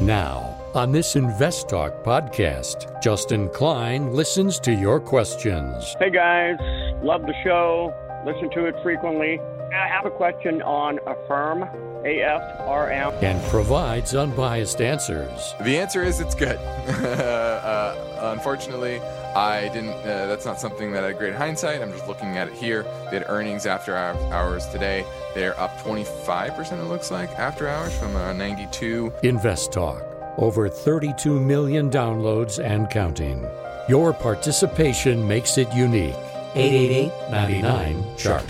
Now, on this Invest Talk podcast, Justin Klein listens to your questions. Hey guys, love the show, listen to it frequently. I have a question on Affirm, AFRM. And provides unbiased answers. The answer is it's good. uh, unfortunately, I didn't. Uh, that's not something that I had great hindsight. I'm just looking at it here. They had earnings after hours today. They're up 25%, it looks like, after hours from uh, 92. Invest Talk. Over 32 million downloads and counting. Your participation makes it unique. 888 99 Chart.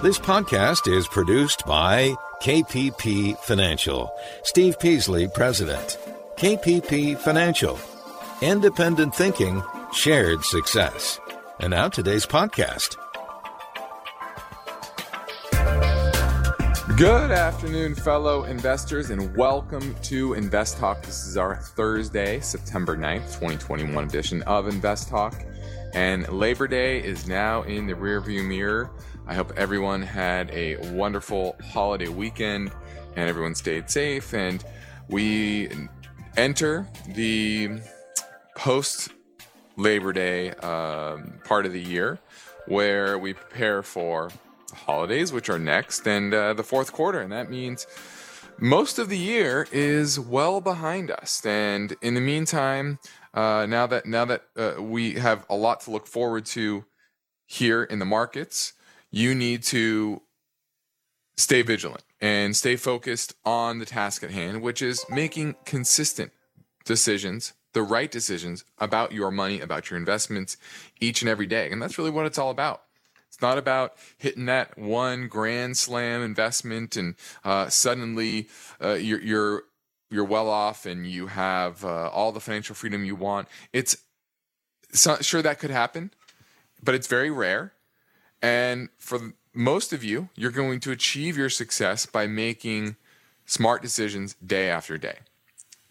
This podcast is produced by KPP Financial. Steve Peasley, President. KPP Financial. Independent thinking, shared success. And now today's podcast. Good afternoon, fellow investors, and welcome to Invest Talk. This is our Thursday, September 9th, 2021 edition of Invest Talk. And Labor Day is now in the rearview mirror. I hope everyone had a wonderful holiday weekend and everyone stayed safe. And we enter the post Labor Day um, part of the year where we prepare for holidays, which are next, and uh, the fourth quarter. And that means most of the year is well behind us. And in the meantime, uh, now that now that uh, we have a lot to look forward to here in the markets, you need to stay vigilant and stay focused on the task at hand, which is making consistent decisions, the right decisions about your money, about your investments each and every day. And that's really what it's all about. It's not about hitting that one grand slam investment and uh, suddenly uh, you're, you're you're well off and you have uh, all the financial freedom you want. It's so, sure that could happen, but it's very rare. And for most of you, you're going to achieve your success by making smart decisions day after day.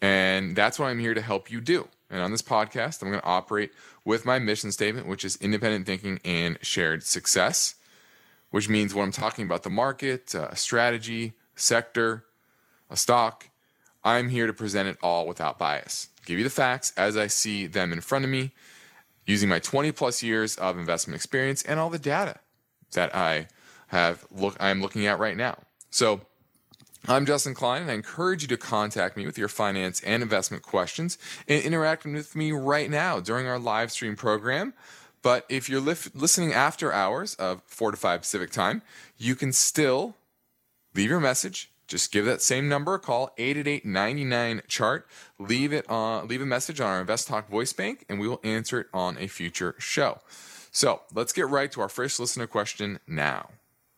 And that's what I'm here to help you do. And on this podcast, I'm going to operate with my mission statement, which is independent thinking and shared success, which means when I'm talking about the market, uh, a strategy, sector, a stock, I'm here to present it all without bias. Give you the facts as I see them in front of me, using my 20 plus years of investment experience and all the data that I have look I'm looking at right now. So I'm Justin Klein, and I encourage you to contact me with your finance and investment questions and interact with me right now during our live stream program. But if you're li- listening after hours of 4 to 5 Pacific time, you can still leave your message just give that same number a call 888-99 chart. Leave it on leave a message on our invest talk voice bank and we will answer it on a future show. So let's get right to our first listener question now.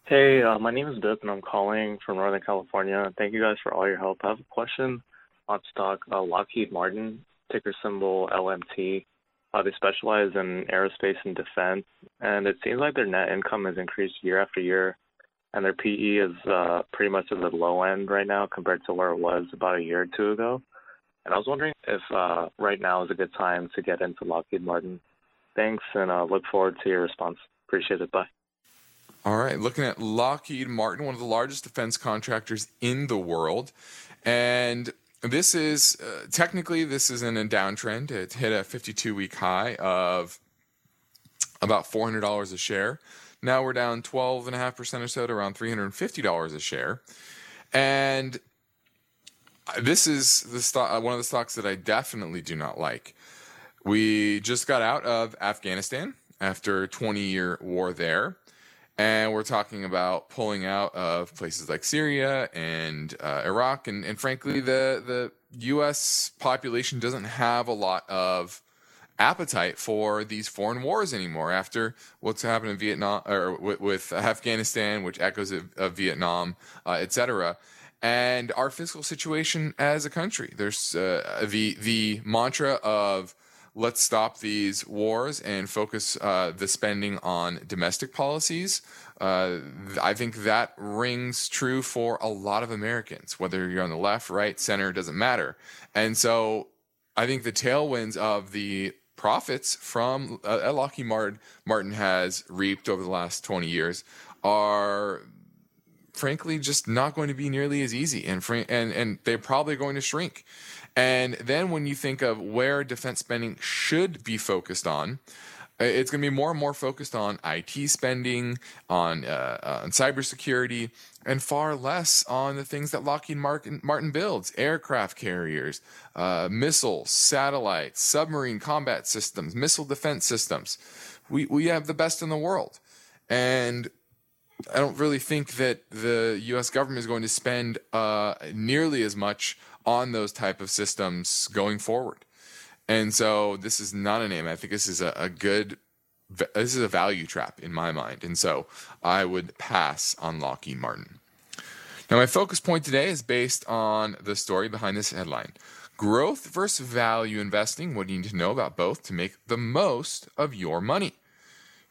Hey uh, my name is Dip and i'm calling from northern california. Thank you guys for all your help. I have a question on stock. Uh, lockheed martin ticker symbol lmt uh, they specialize in aerospace and defense and it seems like their net income has increased year after year and their PE is uh, pretty much at the low end right now compared to where it was about a year or two ago. And I was wondering if uh, right now is a good time to get into Lockheed Martin. Thanks, and uh, look forward to your response. Appreciate it. Bye. All right, looking at Lockheed Martin, one of the largest defense contractors in the world, and this is uh, technically this is in a downtrend. It hit a 52-week high of about $400 a share. Now we're down 12.5% or so to around $350 a share. And this is the stock, uh, one of the stocks that I definitely do not like. We just got out of Afghanistan after a 20 year war there. And we're talking about pulling out of places like Syria and uh, Iraq. And, and frankly, the, the U.S. population doesn't have a lot of appetite for these foreign wars anymore after what's happened in Vietnam or with, with Afghanistan, which echoes of, of Vietnam, uh, etc. And our fiscal situation as a country. There's uh, the the mantra of let's stop these wars and focus uh, the spending on domestic policies. Uh, I think that rings true for a lot of Americans, whether you're on the left, right, center, doesn't matter. And so I think the tailwinds of the profits from uh, Lockheed Martin, has reaped over the last 20 years are frankly just not going to be nearly as easy, and fr- and and they're probably going to shrink. And then when you think of where defense spending should be focused on, uh, it's going to be more and more focused on IT spending, on uh, on cybersecurity, and far less on the things that Lockheed Martin, Martin builds: aircraft carriers, uh, missiles, satellites, submarine combat systems, missile defense systems. We we have the best in the world, and I don't really think that the U.S. government is going to spend uh, nearly as much on those type of systems going forward. And so this is not a name. I think this is a, a good, this is a value trap in my mind. And so I would pass on Lockheed Martin. Now, my focus point today is based on the story behind this headline Growth versus value investing. What do you need to know about both to make the most of your money?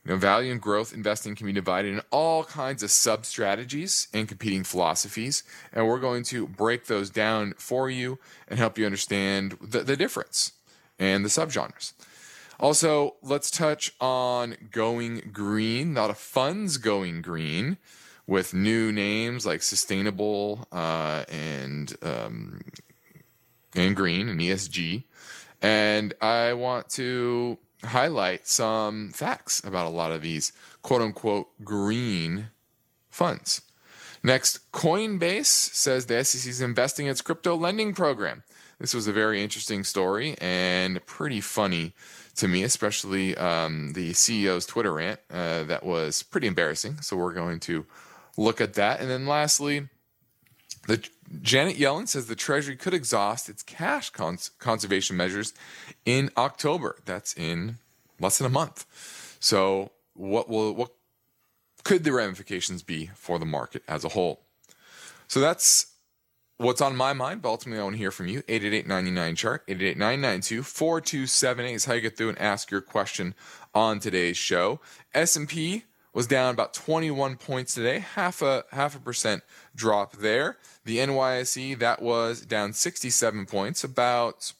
You know, value and growth investing can be divided in all kinds of sub strategies and competing philosophies. And we're going to break those down for you and help you understand the, the difference and the subgenres. Also, let's touch on going green, a funds going green, with new names like sustainable uh, and um, and green and ESG. And I want to highlight some facts about a lot of these quote unquote green funds. Next, Coinbase says the SEC is investing in its crypto lending program. This was a very interesting story and pretty funny to me, especially um, the CEO's Twitter rant uh, that was pretty embarrassing. So we're going to look at that. And then lastly, the Janet Yellen says the Treasury could exhaust its cash cons- conservation measures in October. That's in less than a month. So what will what could the ramifications be for the market as a whole? So that's what's on my mind, but ultimately I want to hear from you. 888 chart 888-992-4278 is how you get through and ask your question on today's show. S&P was down about 21 points today, half a half a percent drop there. The NYSE that was down 67 points, about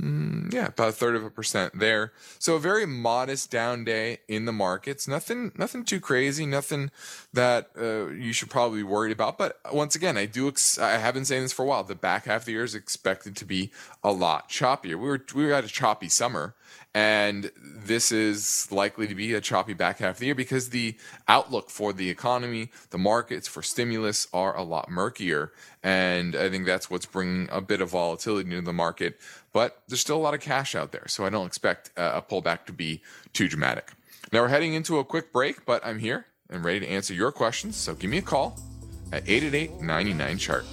Mm, yeah, about a third of a percent there. So a very modest down day in the markets. Nothing, nothing too crazy. Nothing that uh, you should probably be worried about. But once again, I do. Ex- I have been saying this for a while. The back half of the year is expected to be a lot choppier. We were we had a choppy summer, and this is likely to be a choppy back half of the year because the outlook for the economy, the markets for stimulus are a lot murkier. And I think that's what's bringing a bit of volatility into the market. But there's still a lot of cash out there. So I don't expect a pullback to be too dramatic. Now we're heading into a quick break, but I'm here and ready to answer your questions. So give me a call at 888 99 chart.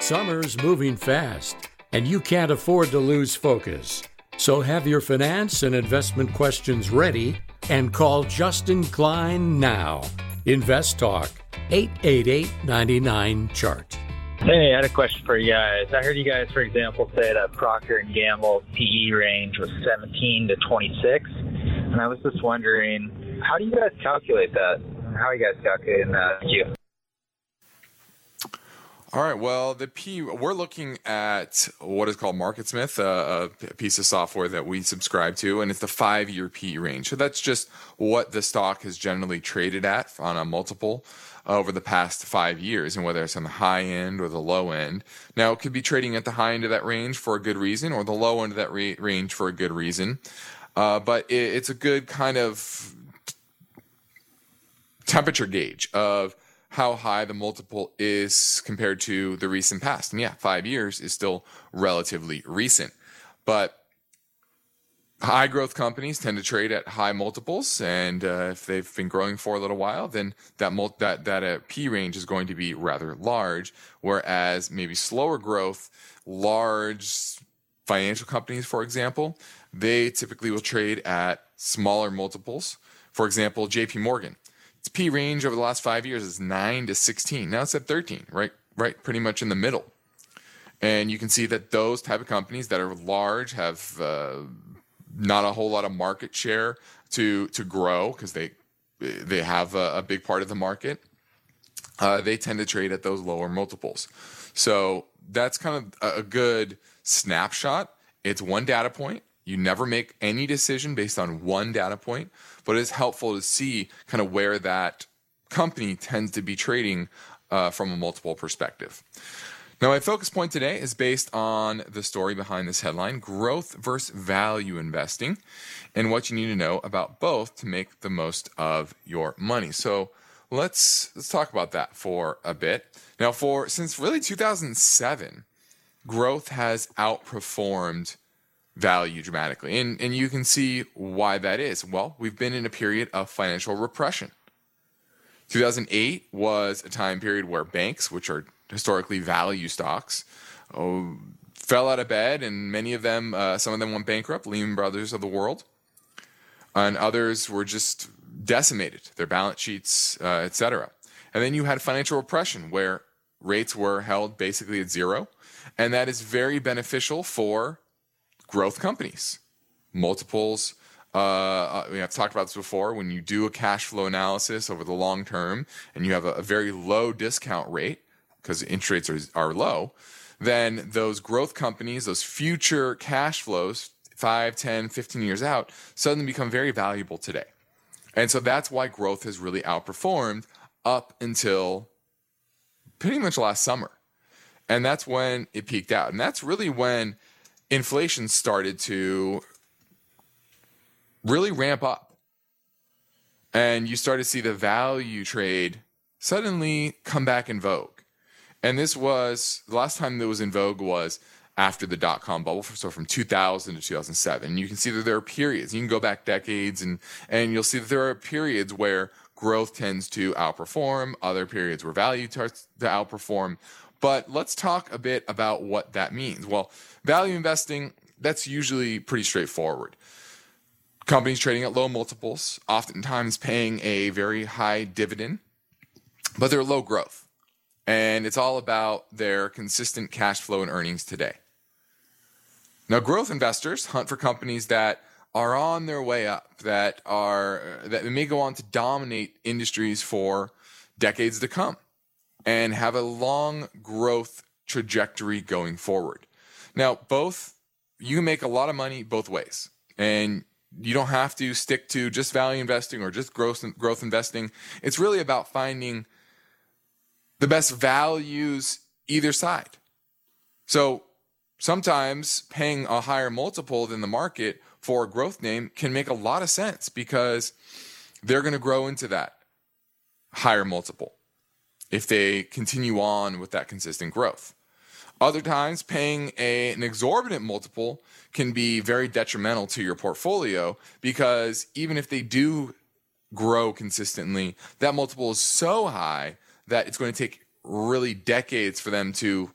Summer's moving fast, and you can't afford to lose focus. So have your finance and investment questions ready and call Justin Klein now. Invest Talk 888 99 chart. Hey, I had a question for you guys. I heard you guys, for example, say that Procter and Gamble PE range was 17 to 26, and I was just wondering, how do you guys calculate that? How are you guys calculating that? Thank you. All right. Well, the P we're looking at what is called MarketSmith, uh, a piece of software that we subscribe to, and it's the five-year P range. So that's just what the stock has generally traded at on a multiple over the past five years, and whether it's on the high end or the low end. Now, it could be trading at the high end of that range for a good reason, or the low end of that ra- range for a good reason. Uh, but it, it's a good kind of temperature gauge of how high the multiple is compared to the recent past. And yeah, five years is still relatively recent. But high growth companies tend to trade at high multiples. And uh, if they've been growing for a little while, then that, mul- that, that uh, P range is going to be rather large. Whereas maybe slower growth, large financial companies, for example, they typically will trade at smaller multiples. For example, JP Morgan its P range over the last five years is 9 to 16. Now it's at 13, right? Right, pretty much in the middle. And you can see that those type of companies that are large have uh, not a whole lot of market share to to grow because they they have a, a, big part of the market. Uh, they tend to trade at those lower multiples. So that's kind of a good snapshot it's one data point. You never make any decision based on one data point, but it's helpful to see kind of where that company tends to be trading uh, from a multiple perspective. Now, my focus point today is based on the story behind this headline growth versus value investing, and what you need to know about both to make the most of your money. So, let's let's talk about that for a bit. Now, for since really 2007, growth has outperformed value dramatically. And and you can see why that is. Well, we've been in a period of financial repression. 2008 was a time period where banks, which are historically value stocks, oh, fell out of bed, and many of them, uh, some of them went bankrupt, Lehman Brothers of the world, and others were just decimated, their balance sheets, uh, etc. And then you had financial repression, where rates were held basically at zero, and that is very beneficial for growth companies. Multiples uh, we have talked about this before. When you do a cash flow analysis over the long term and you have a, a very low discount rate because interest rates are, are low, then those growth companies, those future cash flows, 5, 10, 15 years out, suddenly become very valuable today. And so that's why growth has really outperformed up until pretty much last summer. And that's when it peaked out. And that's really when inflation started to really ramp up. And you start to see the value trade suddenly come back in vogue. And this was the last time that was in vogue was after the dot com bubble, so from 2000 to 2007. And you can see that there are periods. You can go back decades, and and you'll see that there are periods where growth tends to outperform, other periods where value starts to outperform. But let's talk a bit about what that means. Well, value investing that's usually pretty straightforward companies trading at low multiples, oftentimes paying a very high dividend, but they're low growth. And it's all about their consistent cash flow and earnings today. Now, growth investors hunt for companies that are on their way up, that are that may go on to dominate industries for decades to come and have a long growth trajectory going forward. Now, both you make a lot of money both ways. And you don't have to stick to just value investing or just growth growth investing. It's really about finding the best values either side. So sometimes paying a higher multiple than the market for a growth name can make a lot of sense because they're going to grow into that higher multiple if they continue on with that consistent growth. Other times, paying a, an exorbitant multiple can be very detrimental to your portfolio because even if they do grow consistently, that multiple is so high that it's going to take really decades for them to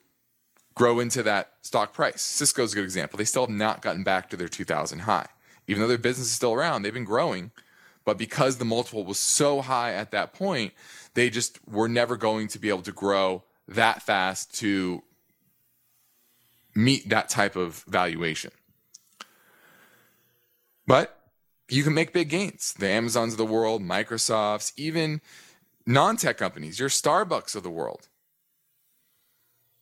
grow into that stock price. Cisco is a good example. They still have not gotten back to their 2000 high. Even though their business is still around, they've been growing. But because the multiple was so high at that point, they just were never going to be able to grow that fast to meet that type of valuation. But you can make big gains. The Amazons of the world, Microsofts, even non tech companies, your Starbucks of the world.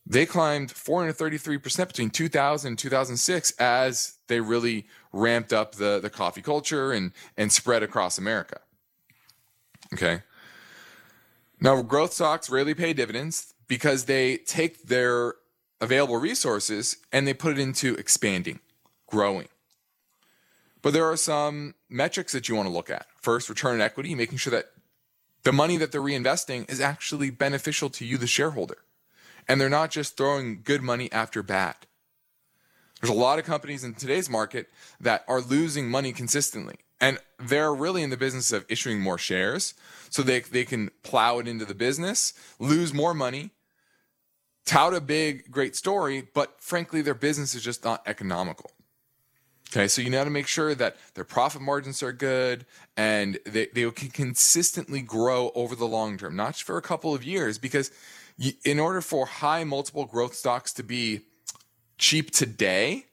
They climbed 433% between 2000 and 2006 as they really ramped up the, the coffee culture and, and spread across America. Okay. Now, growth stocks rarely pay dividends because they take their available resources and they put it into expanding, growing. But there are some metrics that you want to look at. First, return on equity, making sure that the money that they're reinvesting is actually beneficial to you, the shareholder. And they're not just throwing good money after bad. There's a lot of companies in today's market that are losing money consistently. And they're really in the business of issuing more shares so they, they can plow it into the business, lose more money, tout a big, great story, but frankly, their business is just not economical. Okay, so you got to make sure that their profit margins are good and they, they can consistently grow over the long term, not just for a couple of years, because in order for high multiple growth stocks to be cheap today,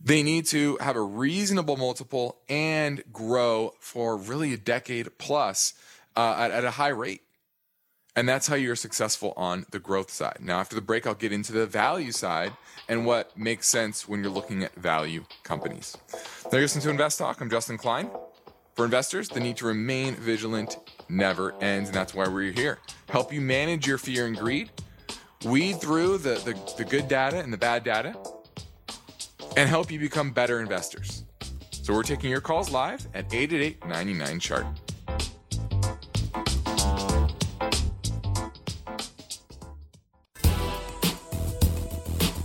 they need to have a reasonable multiple and grow for really a decade plus uh, at, at a high rate. And that's how you're successful on the growth side. Now, after the break, I'll get into the value side and what makes sense when you're looking at value companies. Now, you're listening to Invest Talk. I'm Justin Klein. For investors, the need to remain vigilant never ends, and that's why we're here. Help you manage your fear and greed, weed through the, the, the good data and the bad data, and help you become better investors. So we're taking your calls live at 888 99 chart.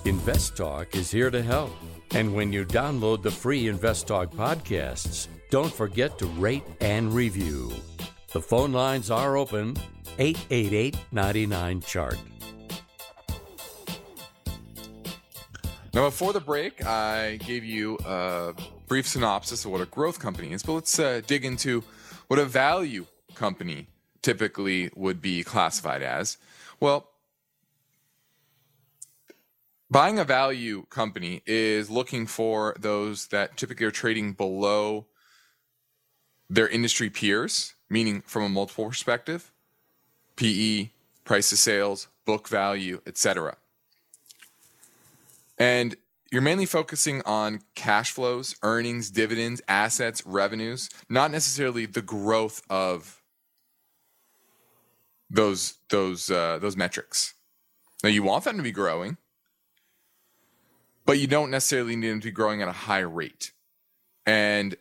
Invest Talk is here to help. And when you download the free Invest Talk podcasts, don't forget to rate and review. The phone lines are open 888 99 Chart. Now, before the break, I gave you a brief synopsis of what a growth company is, but let's uh, dig into what a value company typically would be classified as. Well, buying a value company is looking for those that typically are trading below their industry peers, meaning from a multiple perspective, PE, price to sales, book value, etc. And you're mainly focusing on cash flows, earnings, dividends, assets, revenues, not necessarily the growth of those those uh, those metrics. Now you want them to be growing, but you don't necessarily need them to be growing at a high rate. And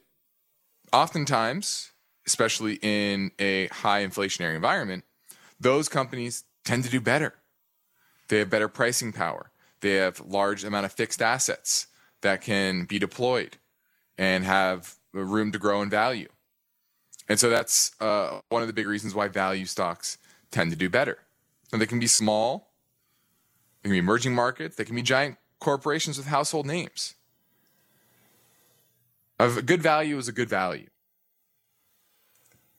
oftentimes, especially in a high inflationary environment, those companies tend to do better. They have better pricing power. They have large amount of fixed assets that can be deployed and have room to grow in value. And so that's uh, one of the big reasons why value stocks tend to do better. And they can be small, they can be emerging markets, they can be giant corporations with household names. A good value is a good value.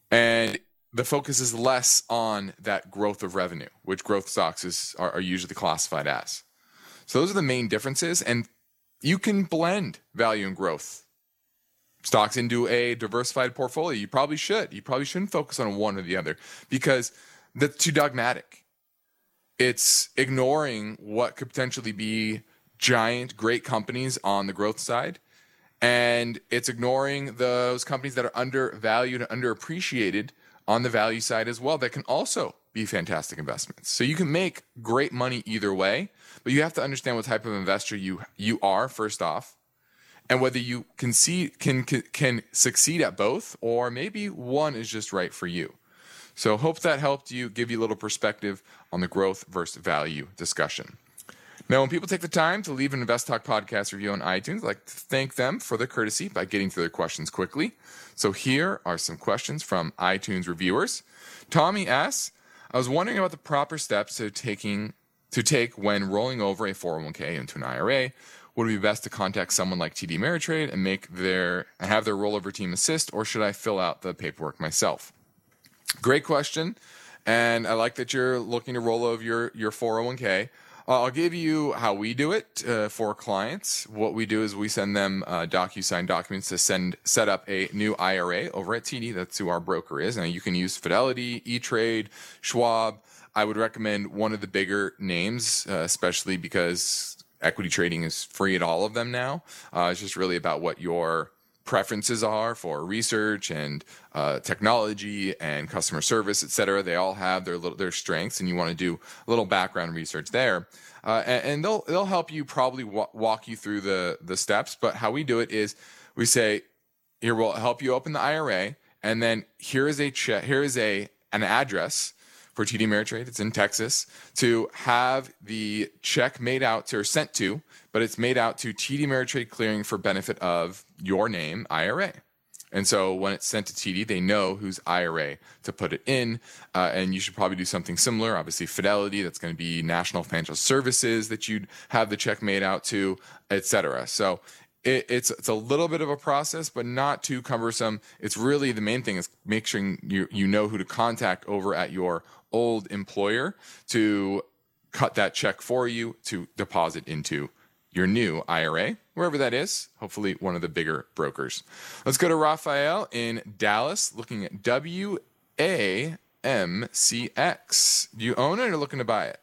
And the focus is less on that growth of revenue, which growth stocks is, are, are usually classified as. So those are the main differences. And you can blend value and growth stocks into a diversified portfolio. You probably should. You probably shouldn't focus on one or the other because that's too dogmatic. It's ignoring what could potentially be giant, great companies on the growth side. And it's ignoring those companies that are undervalued and underappreciated on the value side as well that can also be fantastic investments. So you can make great money either way, but you have to understand what type of investor you you are first off, and whether you can see can can, can succeed at both or maybe one is just right for you. So hope that helped you give you a little perspective on the growth versus value discussion. Now, when people take the time to leave an Invest Talk podcast review on iTunes, I'd like to thank them for their courtesy by getting to their questions quickly. So here are some questions from iTunes reviewers. Tommy asks, I was wondering about the proper steps to taking to take when rolling over a 401k into an IRA. Would it be best to contact someone like TD Ameritrade and make their and have their rollover team assist, or should I fill out the paperwork myself? Great question, and I like that you're looking to roll over your your 401k. Uh, I'll give you how we do it uh, for clients. What we do is we send them uh, DocuSign documents to send set up a new IRA over at TD. That's who our broker is. Now you can use Fidelity, E Trade, Schwab. I would recommend one of the bigger names, uh, especially because equity trading is free at all of them now. Uh, it's just really about what your preferences are for research and uh, technology and customer service, et cetera. They all have their little, their strengths, and you want to do a little background research there. Uh, and, and, they'll they'll help you probably walk you through the the steps. But how we do it is we say, here we'll help you open the IRA, and then here is a check, here is a an address for TD Ameritrade. It's in Texas to have the check made out to or sent to but it's made out to TD Ameritrade Clearing for benefit of your name, IRA. And so when it's sent to TD, they know whose IRA to put it in. Uh, and you should probably do something similar. Obviously, Fidelity, that's going to be National Financial Services that you'd have the check made out to, et cetera. So it, it's it's a little bit of a process, but not too cumbersome. It's really the main thing is making sure you you know who to contact over at your old employer to cut that check for you to deposit into your new IRA, wherever that is, hopefully one of the bigger brokers. Let's go to Raphael in Dallas looking at WAMCX. Do you own it or looking to buy it?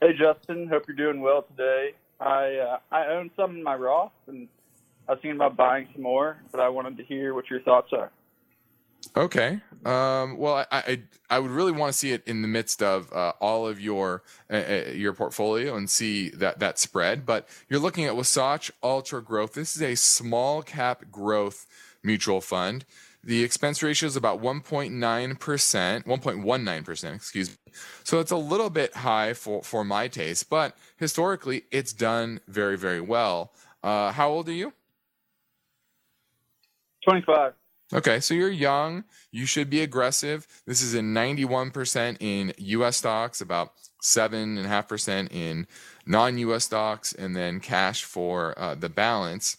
Hey Justin, hope you're doing well today. I uh, I own some in my Roth, and I was thinking about buying some more, but I wanted to hear what your thoughts are. Okay. Um, well, I, I I would really want to see it in the midst of uh, all of your uh, uh, your portfolio and see that that spread. But you're looking at Wasatch Ultra Growth. This is a small cap growth mutual fund. The expense ratio is about 1.9%, 1.19%, excuse me. So it's a little bit high for, for my taste, but historically it's done very, very well. Uh, how old are you? 25. Okay, so you're young. You should be aggressive. This is a 91% in US stocks, about 7.5% in non US stocks, and then cash for uh, the balance.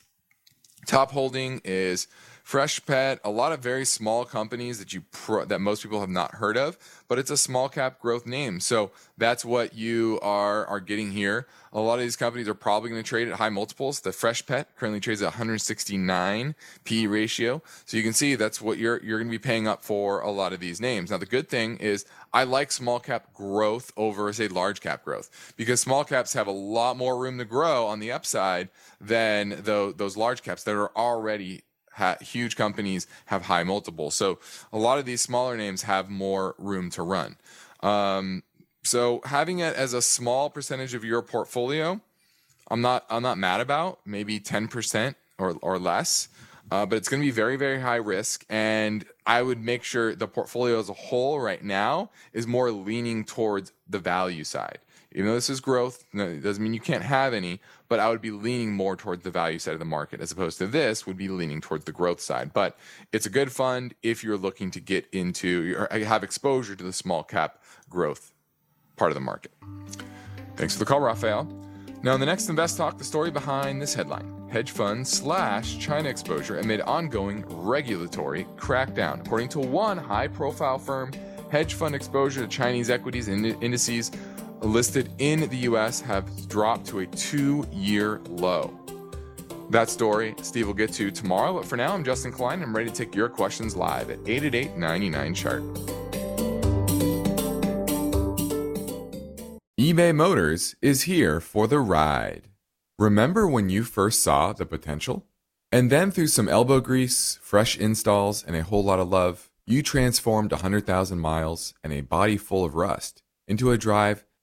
Top holding is Freshpet, a lot of very small companies that you pro- that most people have not heard of, but it's a small cap growth name. So that's what you are are getting here. A lot of these companies are probably going to trade at high multiples. The Freshpet currently trades at 169 PE ratio. So you can see that's what you're you're going to be paying up for a lot of these names. Now the good thing is I like small cap growth over say large cap growth because small caps have a lot more room to grow on the upside than those, those large caps that are already ha- huge companies have high multiples. So a lot of these smaller names have more room to run. Um, so having it as a small percentage of your portfolio, I'm not I'm not mad about. Maybe 10% or or less. Uh, but it's going to be very, very high risk. And I would make sure the portfolio as a whole right now is more leaning towards the value side even though this is growth, it doesn't mean you can't have any, but I would be leaning more towards the value side of the market as opposed to this would be leaning towards the growth side. But it's a good fund if you're looking to get into or have exposure to the small cap growth part of the market. Thanks for the call, Raphael. Now, in the next Invest Talk, the story behind this headline hedge fund slash China exposure amid ongoing regulatory crackdown. According to one high profile firm, hedge fund exposure to Chinese equities and indices listed in the US have dropped to a two year low. That story Steve will get to tomorrow, but for now, I'm Justin Klein. I'm ready to take your questions live at 888 99 chart. eBay Motors is here for the ride. Remember when you first saw the potential? And then through some elbow grease, fresh installs, and a whole lot of love, you transformed 100,000 miles and a body full of rust into a drive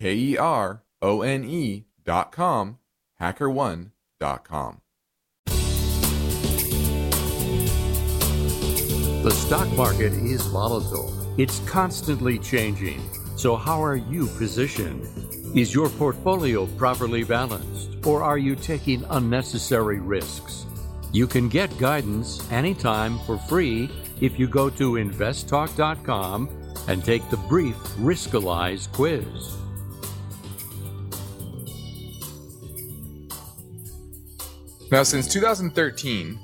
K E R O N dot com. The stock market is volatile. It's constantly changing. So, how are you positioned? Is your portfolio properly balanced, or are you taking unnecessary risks? You can get guidance anytime for free if you go to investtalk.com and take the brief Riskalyze quiz. Now, since 2013,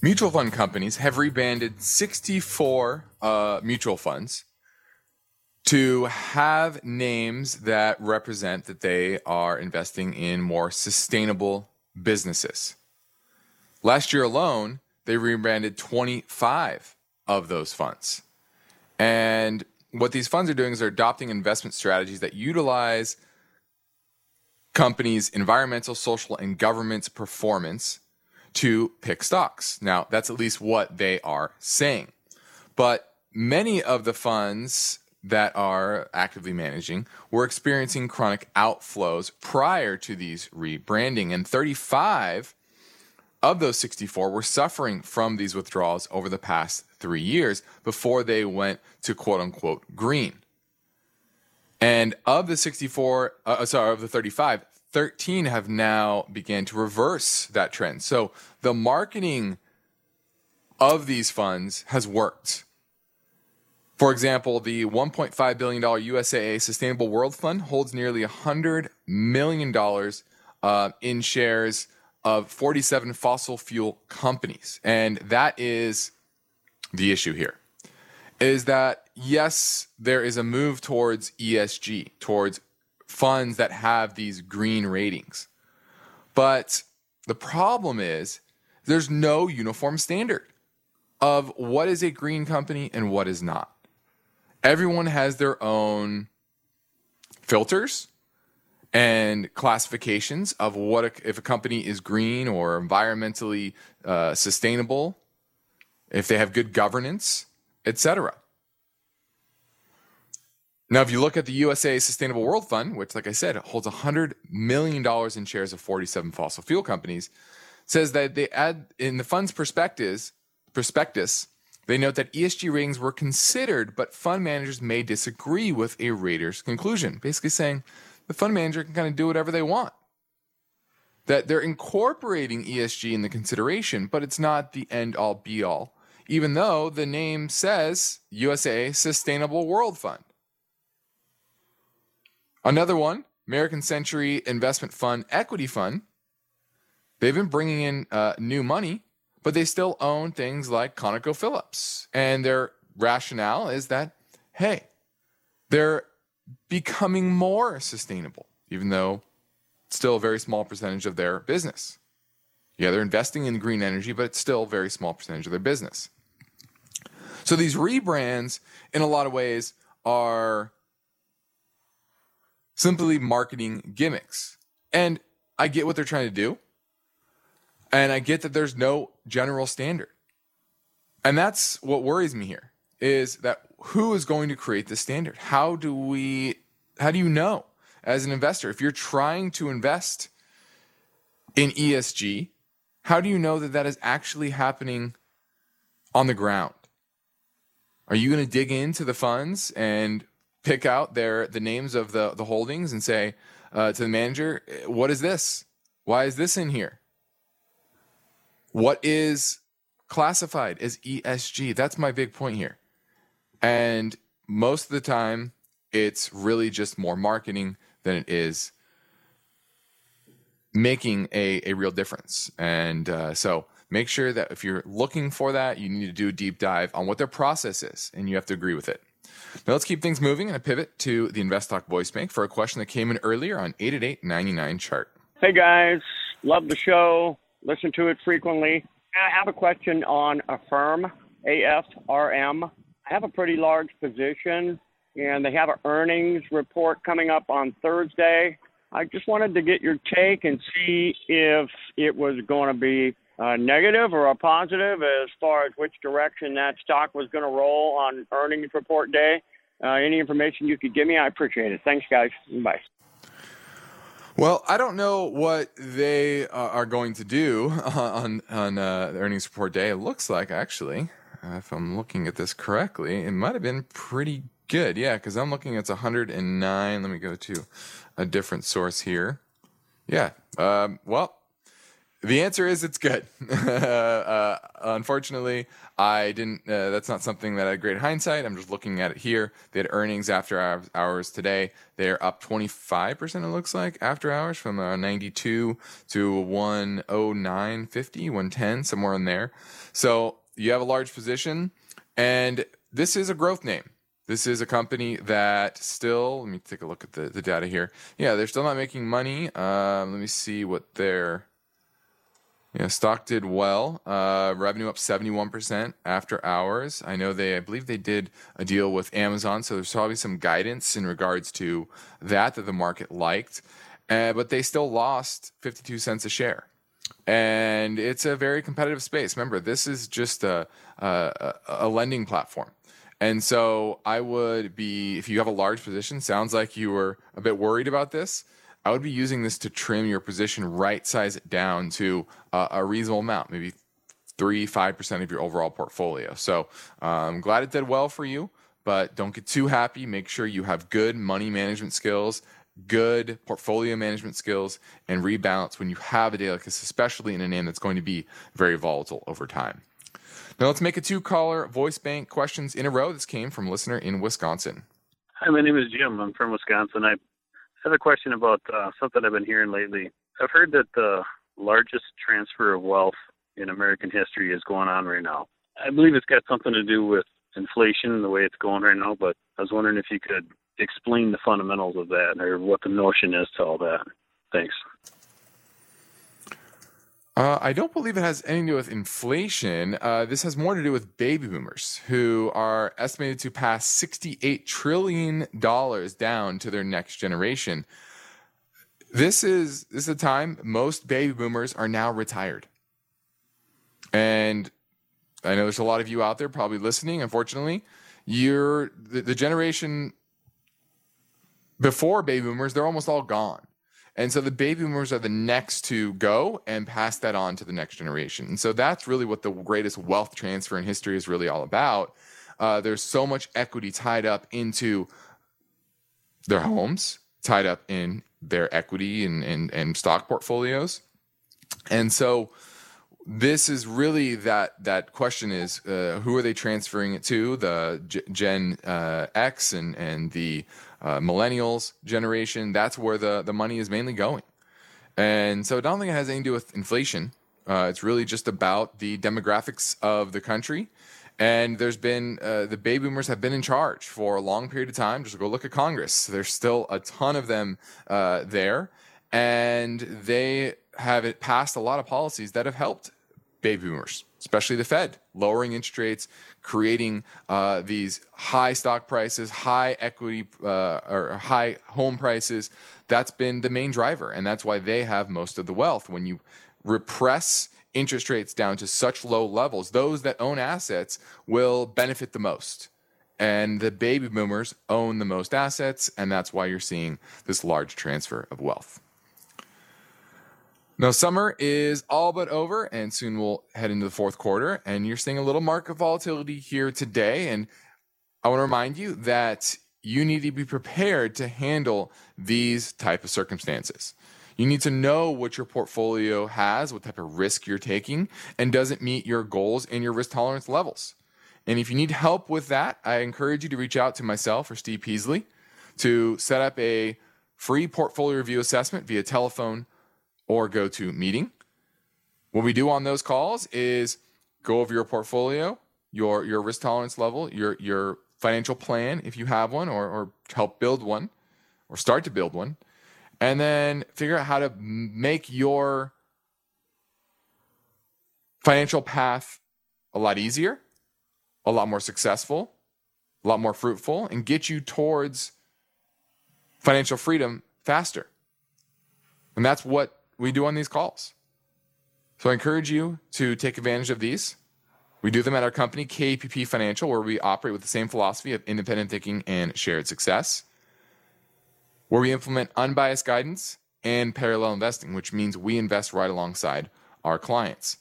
mutual fund companies have rebranded 64 uh, mutual funds to have names that represent that they are investing in more sustainable businesses. Last year alone, they rebranded 25 of those funds. And what these funds are doing is they're adopting investment strategies that utilize companies' environmental, social, and governance performance to pick stocks. Now, that's at least what they are saying. But many of the funds that are actively managing were experiencing chronic outflows prior to these rebranding, and 35 of those 64 were suffering from these withdrawals over the past three years before they went to quote unquote green. And of the 64, uh, sorry, of the 35, 13 have now began to reverse that trend. So the marketing of these funds has worked. For example, the $1.5 billion USAA Sustainable World Fund holds nearly $100 million uh, in shares of 47 fossil fuel companies. And that is the issue here is that yes, there is a move towards ESG, towards funds that have these green ratings. But the problem is there's no uniform standard of what is a green company and what is not. Everyone has their own filters and classifications of what a, if a company is green or environmentally uh, sustainable, if they have good governance, etc. Now, if you look at the USA Sustainable World Fund, which, like I said, holds $100 million in shares of 47 fossil fuel companies, says that they add in the fund's prospectus, prospectus they note that ESG ratings were considered, but fund managers may disagree with a rater's conclusion, basically saying the fund manager can kind of do whatever they want. That they're incorporating ESG in the consideration, but it's not the end all be all, even though the name says USA Sustainable World Fund. Another one, American Century Investment Fund Equity Fund. They've been bringing in uh, new money, but they still own things like ConocoPhillips. And their rationale is that, hey, they're becoming more sustainable, even though still a very small percentage of their business. Yeah, they're investing in green energy, but it's still a very small percentage of their business. So these rebrands, in a lot of ways, are simply marketing gimmicks. And I get what they're trying to do. And I get that there's no general standard. And that's what worries me here is that who is going to create the standard? How do we, how do you know as an investor, if you're trying to invest in ESG, how do you know that that is actually happening on the ground? Are you going to dig into the funds and pick out their the names of the the holdings and say uh, to the manager, "What is this? Why is this in here? What is classified as ESG?" That's my big point here. And most of the time, it's really just more marketing than it is making a, a real difference. And uh, so make sure that if you're looking for that, you need to do a deep dive on what their process is, and you have to agree with it. Now let's keep things moving and I pivot to the Invest Talk voice bank for a question that came in earlier on 888-99 chart. Hey guys, love the show. Listen to it frequently. I have a question on Affirm, AFRM. I have a pretty large position, and they have an earnings report coming up on Thursday. I just wanted to get your take and see if it was going to be a negative or a positive as far as which direction that stock was going to roll on earnings report day. Uh, any information you could give me, I appreciate it. Thanks, guys. Bye. Well, I don't know what they uh, are going to do on on uh, earnings report day. It looks like actually, uh, if I'm looking at this correctly, it might have been pretty good. Yeah, because I'm looking at 109. Let me go to a different source here. Yeah. Um, well, the answer is it's good. uh, unfortunately, I didn't. Uh, that's not something that I had great hindsight. I'm just looking at it here. They had earnings after hours today. They're up 25 percent. It looks like after hours from uh, 92 to 109.50, 110, somewhere in there. So you have a large position, and this is a growth name. This is a company that still, let me take a look at the, the data here. Yeah, they're still not making money. Um, let me see what their yeah, stock did well. Uh, revenue up 71% after hours. I know they, I believe they did a deal with Amazon, so there's probably some guidance in regards to that that the market liked. Uh, but they still lost 52 cents a share. And it's a very competitive space. Remember, this is just a, a, a lending platform. And so I would be, if you have a large position, sounds like you were a bit worried about this. I would be using this to trim your position, right size it down to uh, a reasonable amount, maybe three, five percent of your overall portfolio. So I'm um, glad it did well for you, but don't get too happy. Make sure you have good money management skills, good portfolio management skills, and rebalance when you have a day like this, especially in a name that's going to be very volatile over time. Now let's make a two caller voice bank questions in a row. This came from a listener in Wisconsin. Hi, my name is Jim. I'm from Wisconsin. I have a question about uh, something I've been hearing lately. I've heard that the largest transfer of wealth in American history is going on right now. I believe it's got something to do with inflation, and the way it's going right now, but I was wondering if you could explain the fundamentals of that or what the notion is to all that. Thanks. Uh, I don't believe it has anything to do with inflation. Uh, this has more to do with baby boomers who are estimated to pass $68 trillion down to their next generation. This is, this is a time most baby boomers are now retired. And I know there's a lot of you out there probably listening. Unfortunately, you're the, the generation before baby boomers, they're almost all gone. And so the baby boomers are the next to go and pass that on to the next generation. And so that's really what the greatest wealth transfer in history is really all about. Uh, there's so much equity tied up into their homes, tied up in their equity and, and, and stock portfolios. And so this is really that that question is uh, who are they transferring it to the Gen uh, X and and the uh, millennials generation. That's where the, the money is mainly going. And so I don't think it has anything to do with inflation. Uh, it's really just about the demographics of the country. And there's been, uh, the baby boomers have been in charge for a long period of time. Just go look at Congress. There's still a ton of them uh, there. And they have passed a lot of policies that have helped baby boomers, especially the Fed, lowering interest rates, creating uh, these high stock prices, high equity uh, or high home prices. That's been the main driver, and that's why they have most of the wealth. When you repress interest rates down to such low levels, those that own assets will benefit the most. And the baby boomers own the most assets, and that's why you're seeing this large transfer of wealth. Now, summer is all but over, and soon we'll head into the fourth quarter. And you're seeing a little market volatility here today. And I want to remind you that you need to be prepared to handle these type of circumstances. You need to know what your portfolio has, what type of risk you're taking, and does it meet your goals and your risk tolerance levels. And if you need help with that, I encourage you to reach out to myself or Steve Peasley to set up a free portfolio review assessment via telephone or go to meeting. What we do on those calls is go over your portfolio, your your risk tolerance level, your your financial plan if you have one, or or help build one, or start to build one, and then figure out how to make your financial path a lot easier, a lot more successful, a lot more fruitful, and get you towards financial freedom faster. And that's what we do on these calls. So I encourage you to take advantage of these. We do them at our company, KPP Financial, where we operate with the same philosophy of independent thinking and shared success, where we implement unbiased guidance and parallel investing, which means we invest right alongside our clients.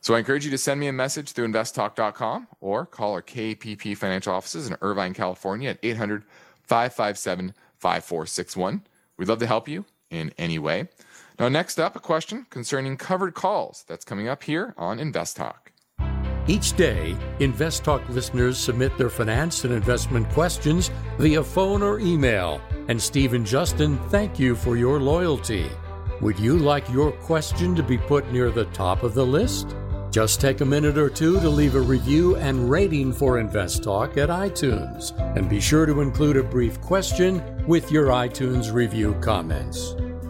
So I encourage you to send me a message through investtalk.com or call our KPP financial offices in Irvine, California at 800 557 5461. We'd love to help you in any way. Now, next up, a question concerning covered calls that's coming up here on Invest Talk. Each day, Invest Talk listeners submit their finance and investment questions via phone or email. And Steve and Justin thank you for your loyalty. Would you like your question to be put near the top of the list? Just take a minute or two to leave a review and rating for Invest Talk at iTunes. And be sure to include a brief question with your iTunes review comments.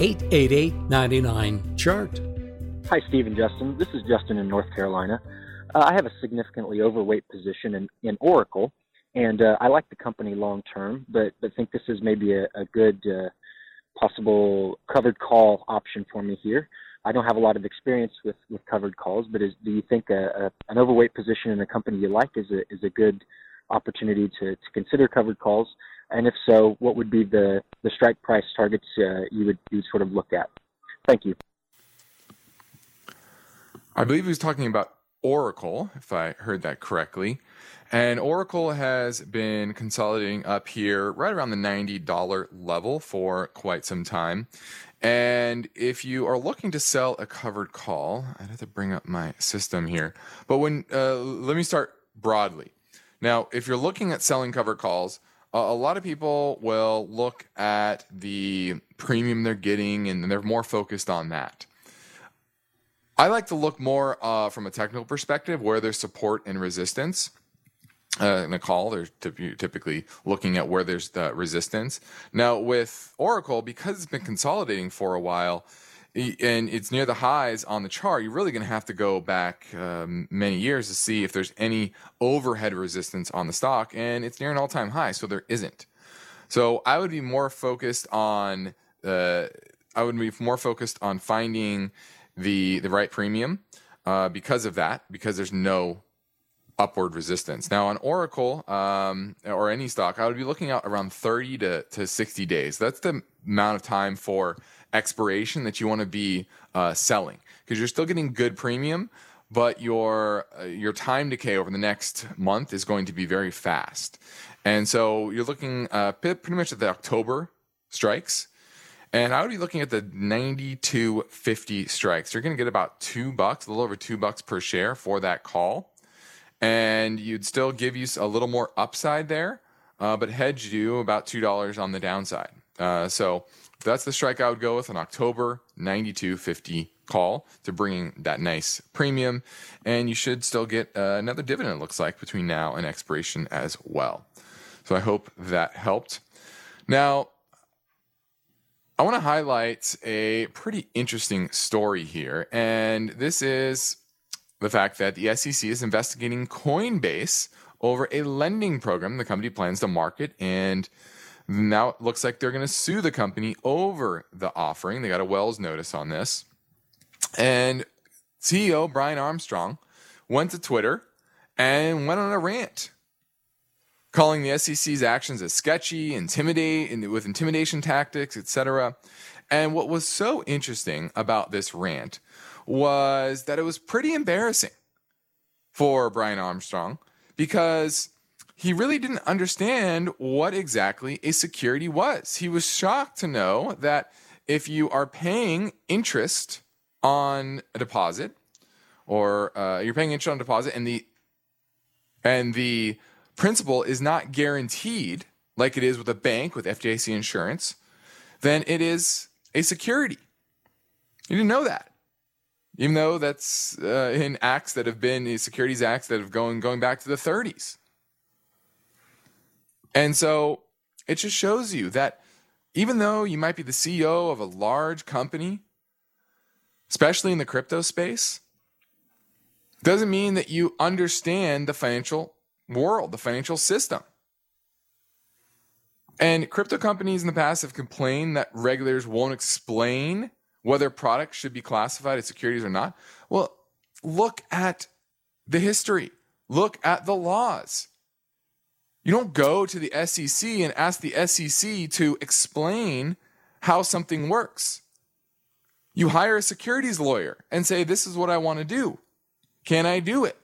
888 99 Chart. Hi, Steve and Justin. This is Justin in North Carolina. Uh, I have a significantly overweight position in, in Oracle, and uh, I like the company long term, but, but think this is maybe a, a good uh, possible covered call option for me here. I don't have a lot of experience with, with covered calls, but is, do you think a, a, an overweight position in a company you like is a, is a good opportunity to, to consider covered calls? And if so, what would be the, the strike price targets uh, you would you sort of look at? Thank you. I believe he was talking about Oracle, if I heard that correctly. And Oracle has been consolidating up here right around the $90 level for quite some time. And if you are looking to sell a covered call, I'd have to bring up my system here. But when, uh, let me start broadly. Now, if you're looking at selling covered calls, a lot of people will look at the premium they're getting and they're more focused on that. I like to look more uh, from a technical perspective where there's support and resistance. Uh, in a call, they're typically looking at where there's the resistance. Now, with Oracle, because it's been consolidating for a while and it's near the highs on the chart, you're really going to have to go back um, many years to see if there's any overhead resistance on the stock. And it's near an all time high, so there isn't. So I would be more focused on. Uh, I would be more focused on finding the the right premium uh, because of that, because there's no upward resistance. Now on Oracle um, or any stock, I would be looking at around 30 to, to 60 days. That's the amount of time for expiration that you want to be uh, selling because you're still getting good premium, but your uh, your time decay over the next month is going to be very fast. And so you're looking uh, pretty much at the October strikes. And I would be looking at the 9250 strikes. You're going to get about two bucks, a little over two bucks per share for that call. And you'd still give you a little more upside there, uh, but hedge you about $2 on the downside. Uh, so that's the strike I would go with an October 9250 call to bring that nice premium. And you should still get uh, another dividend, it looks like, between now and expiration as well. So I hope that helped. Now, I want to highlight a pretty interesting story here. And this is the fact that the SEC is investigating Coinbase over a lending program the company plans to market. And now it looks like they're going to sue the company over the offering. They got a Wells notice on this. And CEO Brian Armstrong went to Twitter and went on a rant calling the SEC's actions as sketchy, intimidate, with intimidation tactics, etc. And what was so interesting about this rant was that it was pretty embarrassing for Brian Armstrong because he really didn't understand what exactly a security was. He was shocked to know that if you are paying interest on a deposit, or uh, you're paying interest on a deposit, and the and the principal is not guaranteed like it is with a bank with FDIC insurance, then it is a security. You didn't know that. Even though that's uh, in acts that have been securities acts that have gone going back to the 30s. And so it just shows you that even though you might be the CEO of a large company, especially in the crypto space, doesn't mean that you understand the financial world, the financial system. And crypto companies in the past have complained that regulators won't explain whether products should be classified as securities or not. Well, look at the history, look at the laws. You don't go to the SEC and ask the SEC to explain how something works. You hire a securities lawyer and say, This is what I want to do. Can I do it?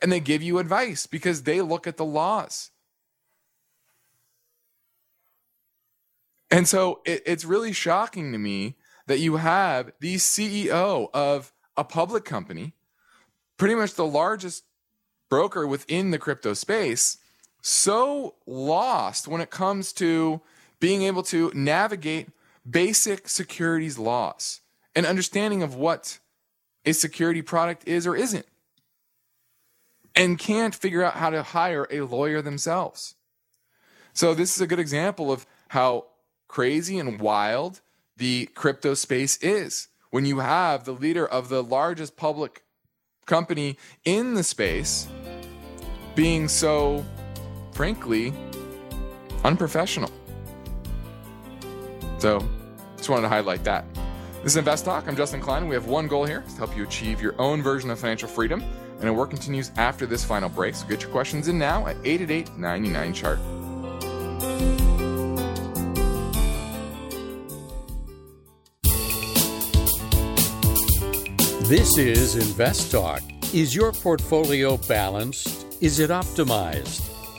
And they give you advice because they look at the laws. And so it, it's really shocking to me that you have the CEO of a public company, pretty much the largest broker within the crypto space, so lost when it comes to being able to navigate basic securities laws and understanding of what a security product is or isn't, and can't figure out how to hire a lawyer themselves. So, this is a good example of how crazy and wild the crypto space is. When you have the leader of the largest public company in the space being so, frankly, unprofessional. So, just wanted to highlight that. This is Invest Talk. I'm Justin Klein. We have one goal here to help you achieve your own version of financial freedom. And our work continues after this final break. So get your questions in now at 888 99 chart. This is Invest Talk. Is your portfolio balanced? Is it optimized?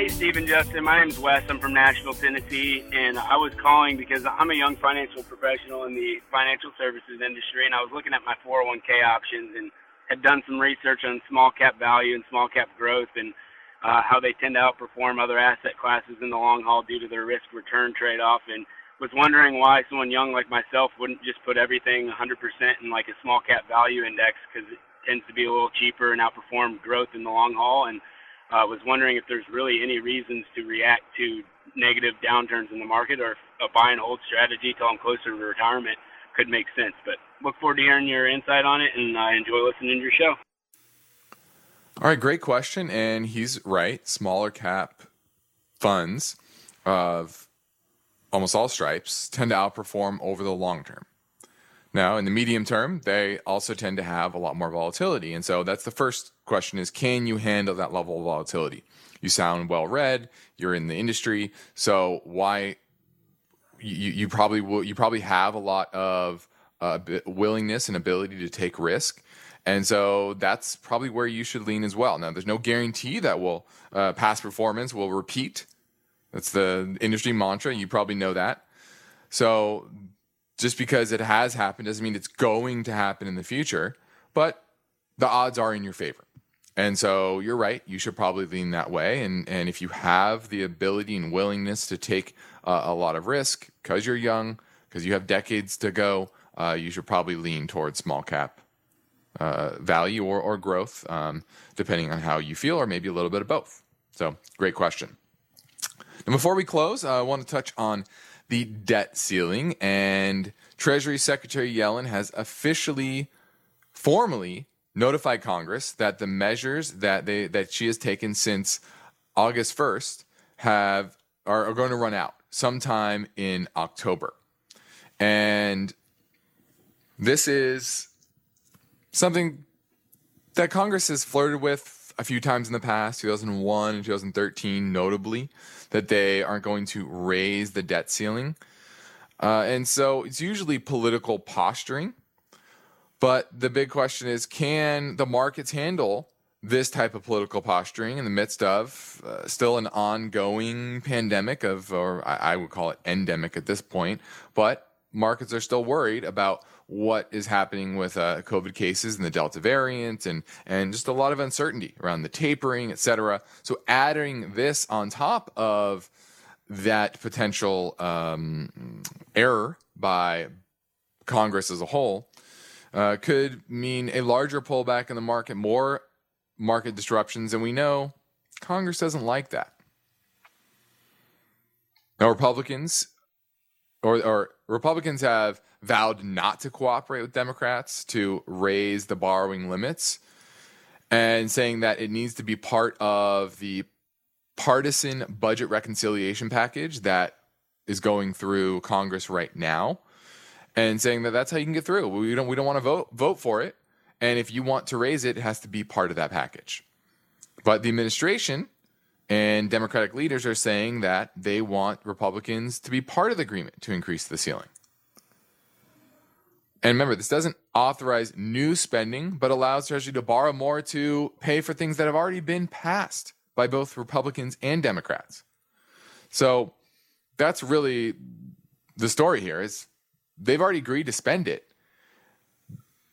Hey, Stephen Justin. My name's Wes. I'm from Nashville, Tennessee, and I was calling because I'm a young financial professional in the financial services industry, and I was looking at my 401k options and had done some research on small cap value and small cap growth and uh, how they tend to outperform other asset classes in the long haul due to their risk return trade off, and was wondering why someone young like myself wouldn't just put everything 100% in like a small cap value index because it tends to be a little cheaper and outperform growth in the long haul and uh, was wondering if there's really any reasons to react to negative downturns in the market or if a buy and hold strategy till I'm closer to retirement could make sense. But look forward to hearing your insight on it and I enjoy listening to your show. All right, great question. And he's right. Smaller cap funds of almost all stripes tend to outperform over the long term. Now, in the medium term, they also tend to have a lot more volatility. And so that's the first question is can you handle that level of volatility? You sound well read, you're in the industry, so why you, you probably will you probably have a lot of uh, willingness and ability to take risk. And so that's probably where you should lean as well. Now, there's no guarantee that will uh, past performance will repeat. That's the industry mantra. You probably know that. So just because it has happened doesn't mean it's going to happen in the future, but the odds are in your favor. And so you're right. You should probably lean that way. And, and if you have the ability and willingness to take uh, a lot of risk because you're young, because you have decades to go, uh, you should probably lean towards small cap uh, value or, or growth, um, depending on how you feel, or maybe a little bit of both. So, great question. And before we close, I want to touch on the debt ceiling. And Treasury Secretary Yellen has officially, formally notified Congress that the measures that they that she has taken since August 1st have are, are going to run out sometime in October. And this is something that Congress has flirted with a few times in the past, 2001 and 2013, notably that they aren't going to raise the debt ceiling. Uh, and so it's usually political posturing. But the big question is can the markets handle this type of political posturing in the midst of uh, still an ongoing pandemic of, or I, I would call it endemic at this point, but markets are still worried about what is happening with uh, COVID cases and the Delta variant, and and just a lot of uncertainty around the tapering, et cetera. So adding this on top of that potential um, error by Congress as a whole uh, could mean a larger pullback in the market, more market disruptions, and we know Congress doesn't like that. Now, Republicans or, or Republicans have vowed not to cooperate with Democrats to raise the borrowing limits and saying that it needs to be part of the partisan budget reconciliation package that is going through Congress right now and saying that that's how you can get through. We don't we don't want to vote vote for it and if you want to raise it it has to be part of that package. But the administration and Democratic leaders are saying that they want Republicans to be part of the agreement to increase the ceiling. And remember, this doesn't authorize new spending, but allows Treasury to borrow more to pay for things that have already been passed by both Republicans and Democrats. So that's really the story here is they've already agreed to spend it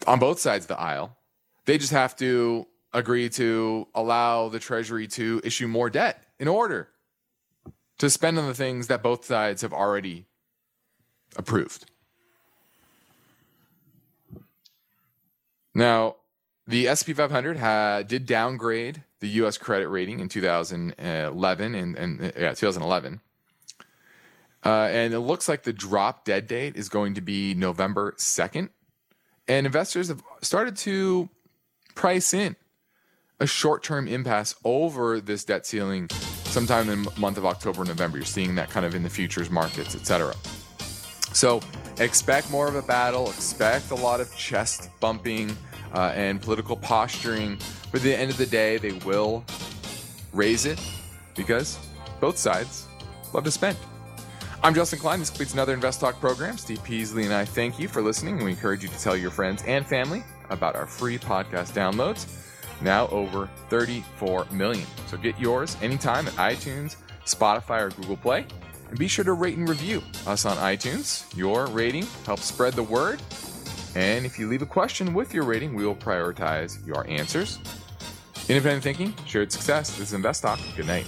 on both sides of the aisle. They just have to agree to allow the Treasury to issue more debt in order to spend on the things that both sides have already approved. Now, the S&P 500 had, did downgrade the U.S. credit rating in 2011 and, and yeah, 2011. Uh, and it looks like the drop dead date is going to be November 2nd. And investors have started to price in a short term impasse over this debt ceiling sometime in the month of October, November. You're seeing that kind of in the futures markets, etc. So expect more of a battle, expect a lot of chest bumping uh, and political posturing. But at the end of the day, they will raise it because both sides love to spend. I'm Justin Klein. This completes another Invest Talk program. Steve Peasley and I thank you for listening, we encourage you to tell your friends and family about our free podcast downloads. Now over 34 million. So get yours anytime at iTunes, Spotify, or Google Play. And be sure to rate and review us on iTunes. Your rating helps spread the word and if you leave a question with your rating, we will prioritize your answers. Independent thinking, shared success. This is Invest Talk. Good night.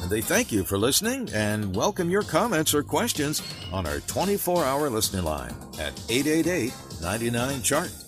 And they thank you for listening and welcome your comments or questions on our 24 hour listening line at 888 99 Chart.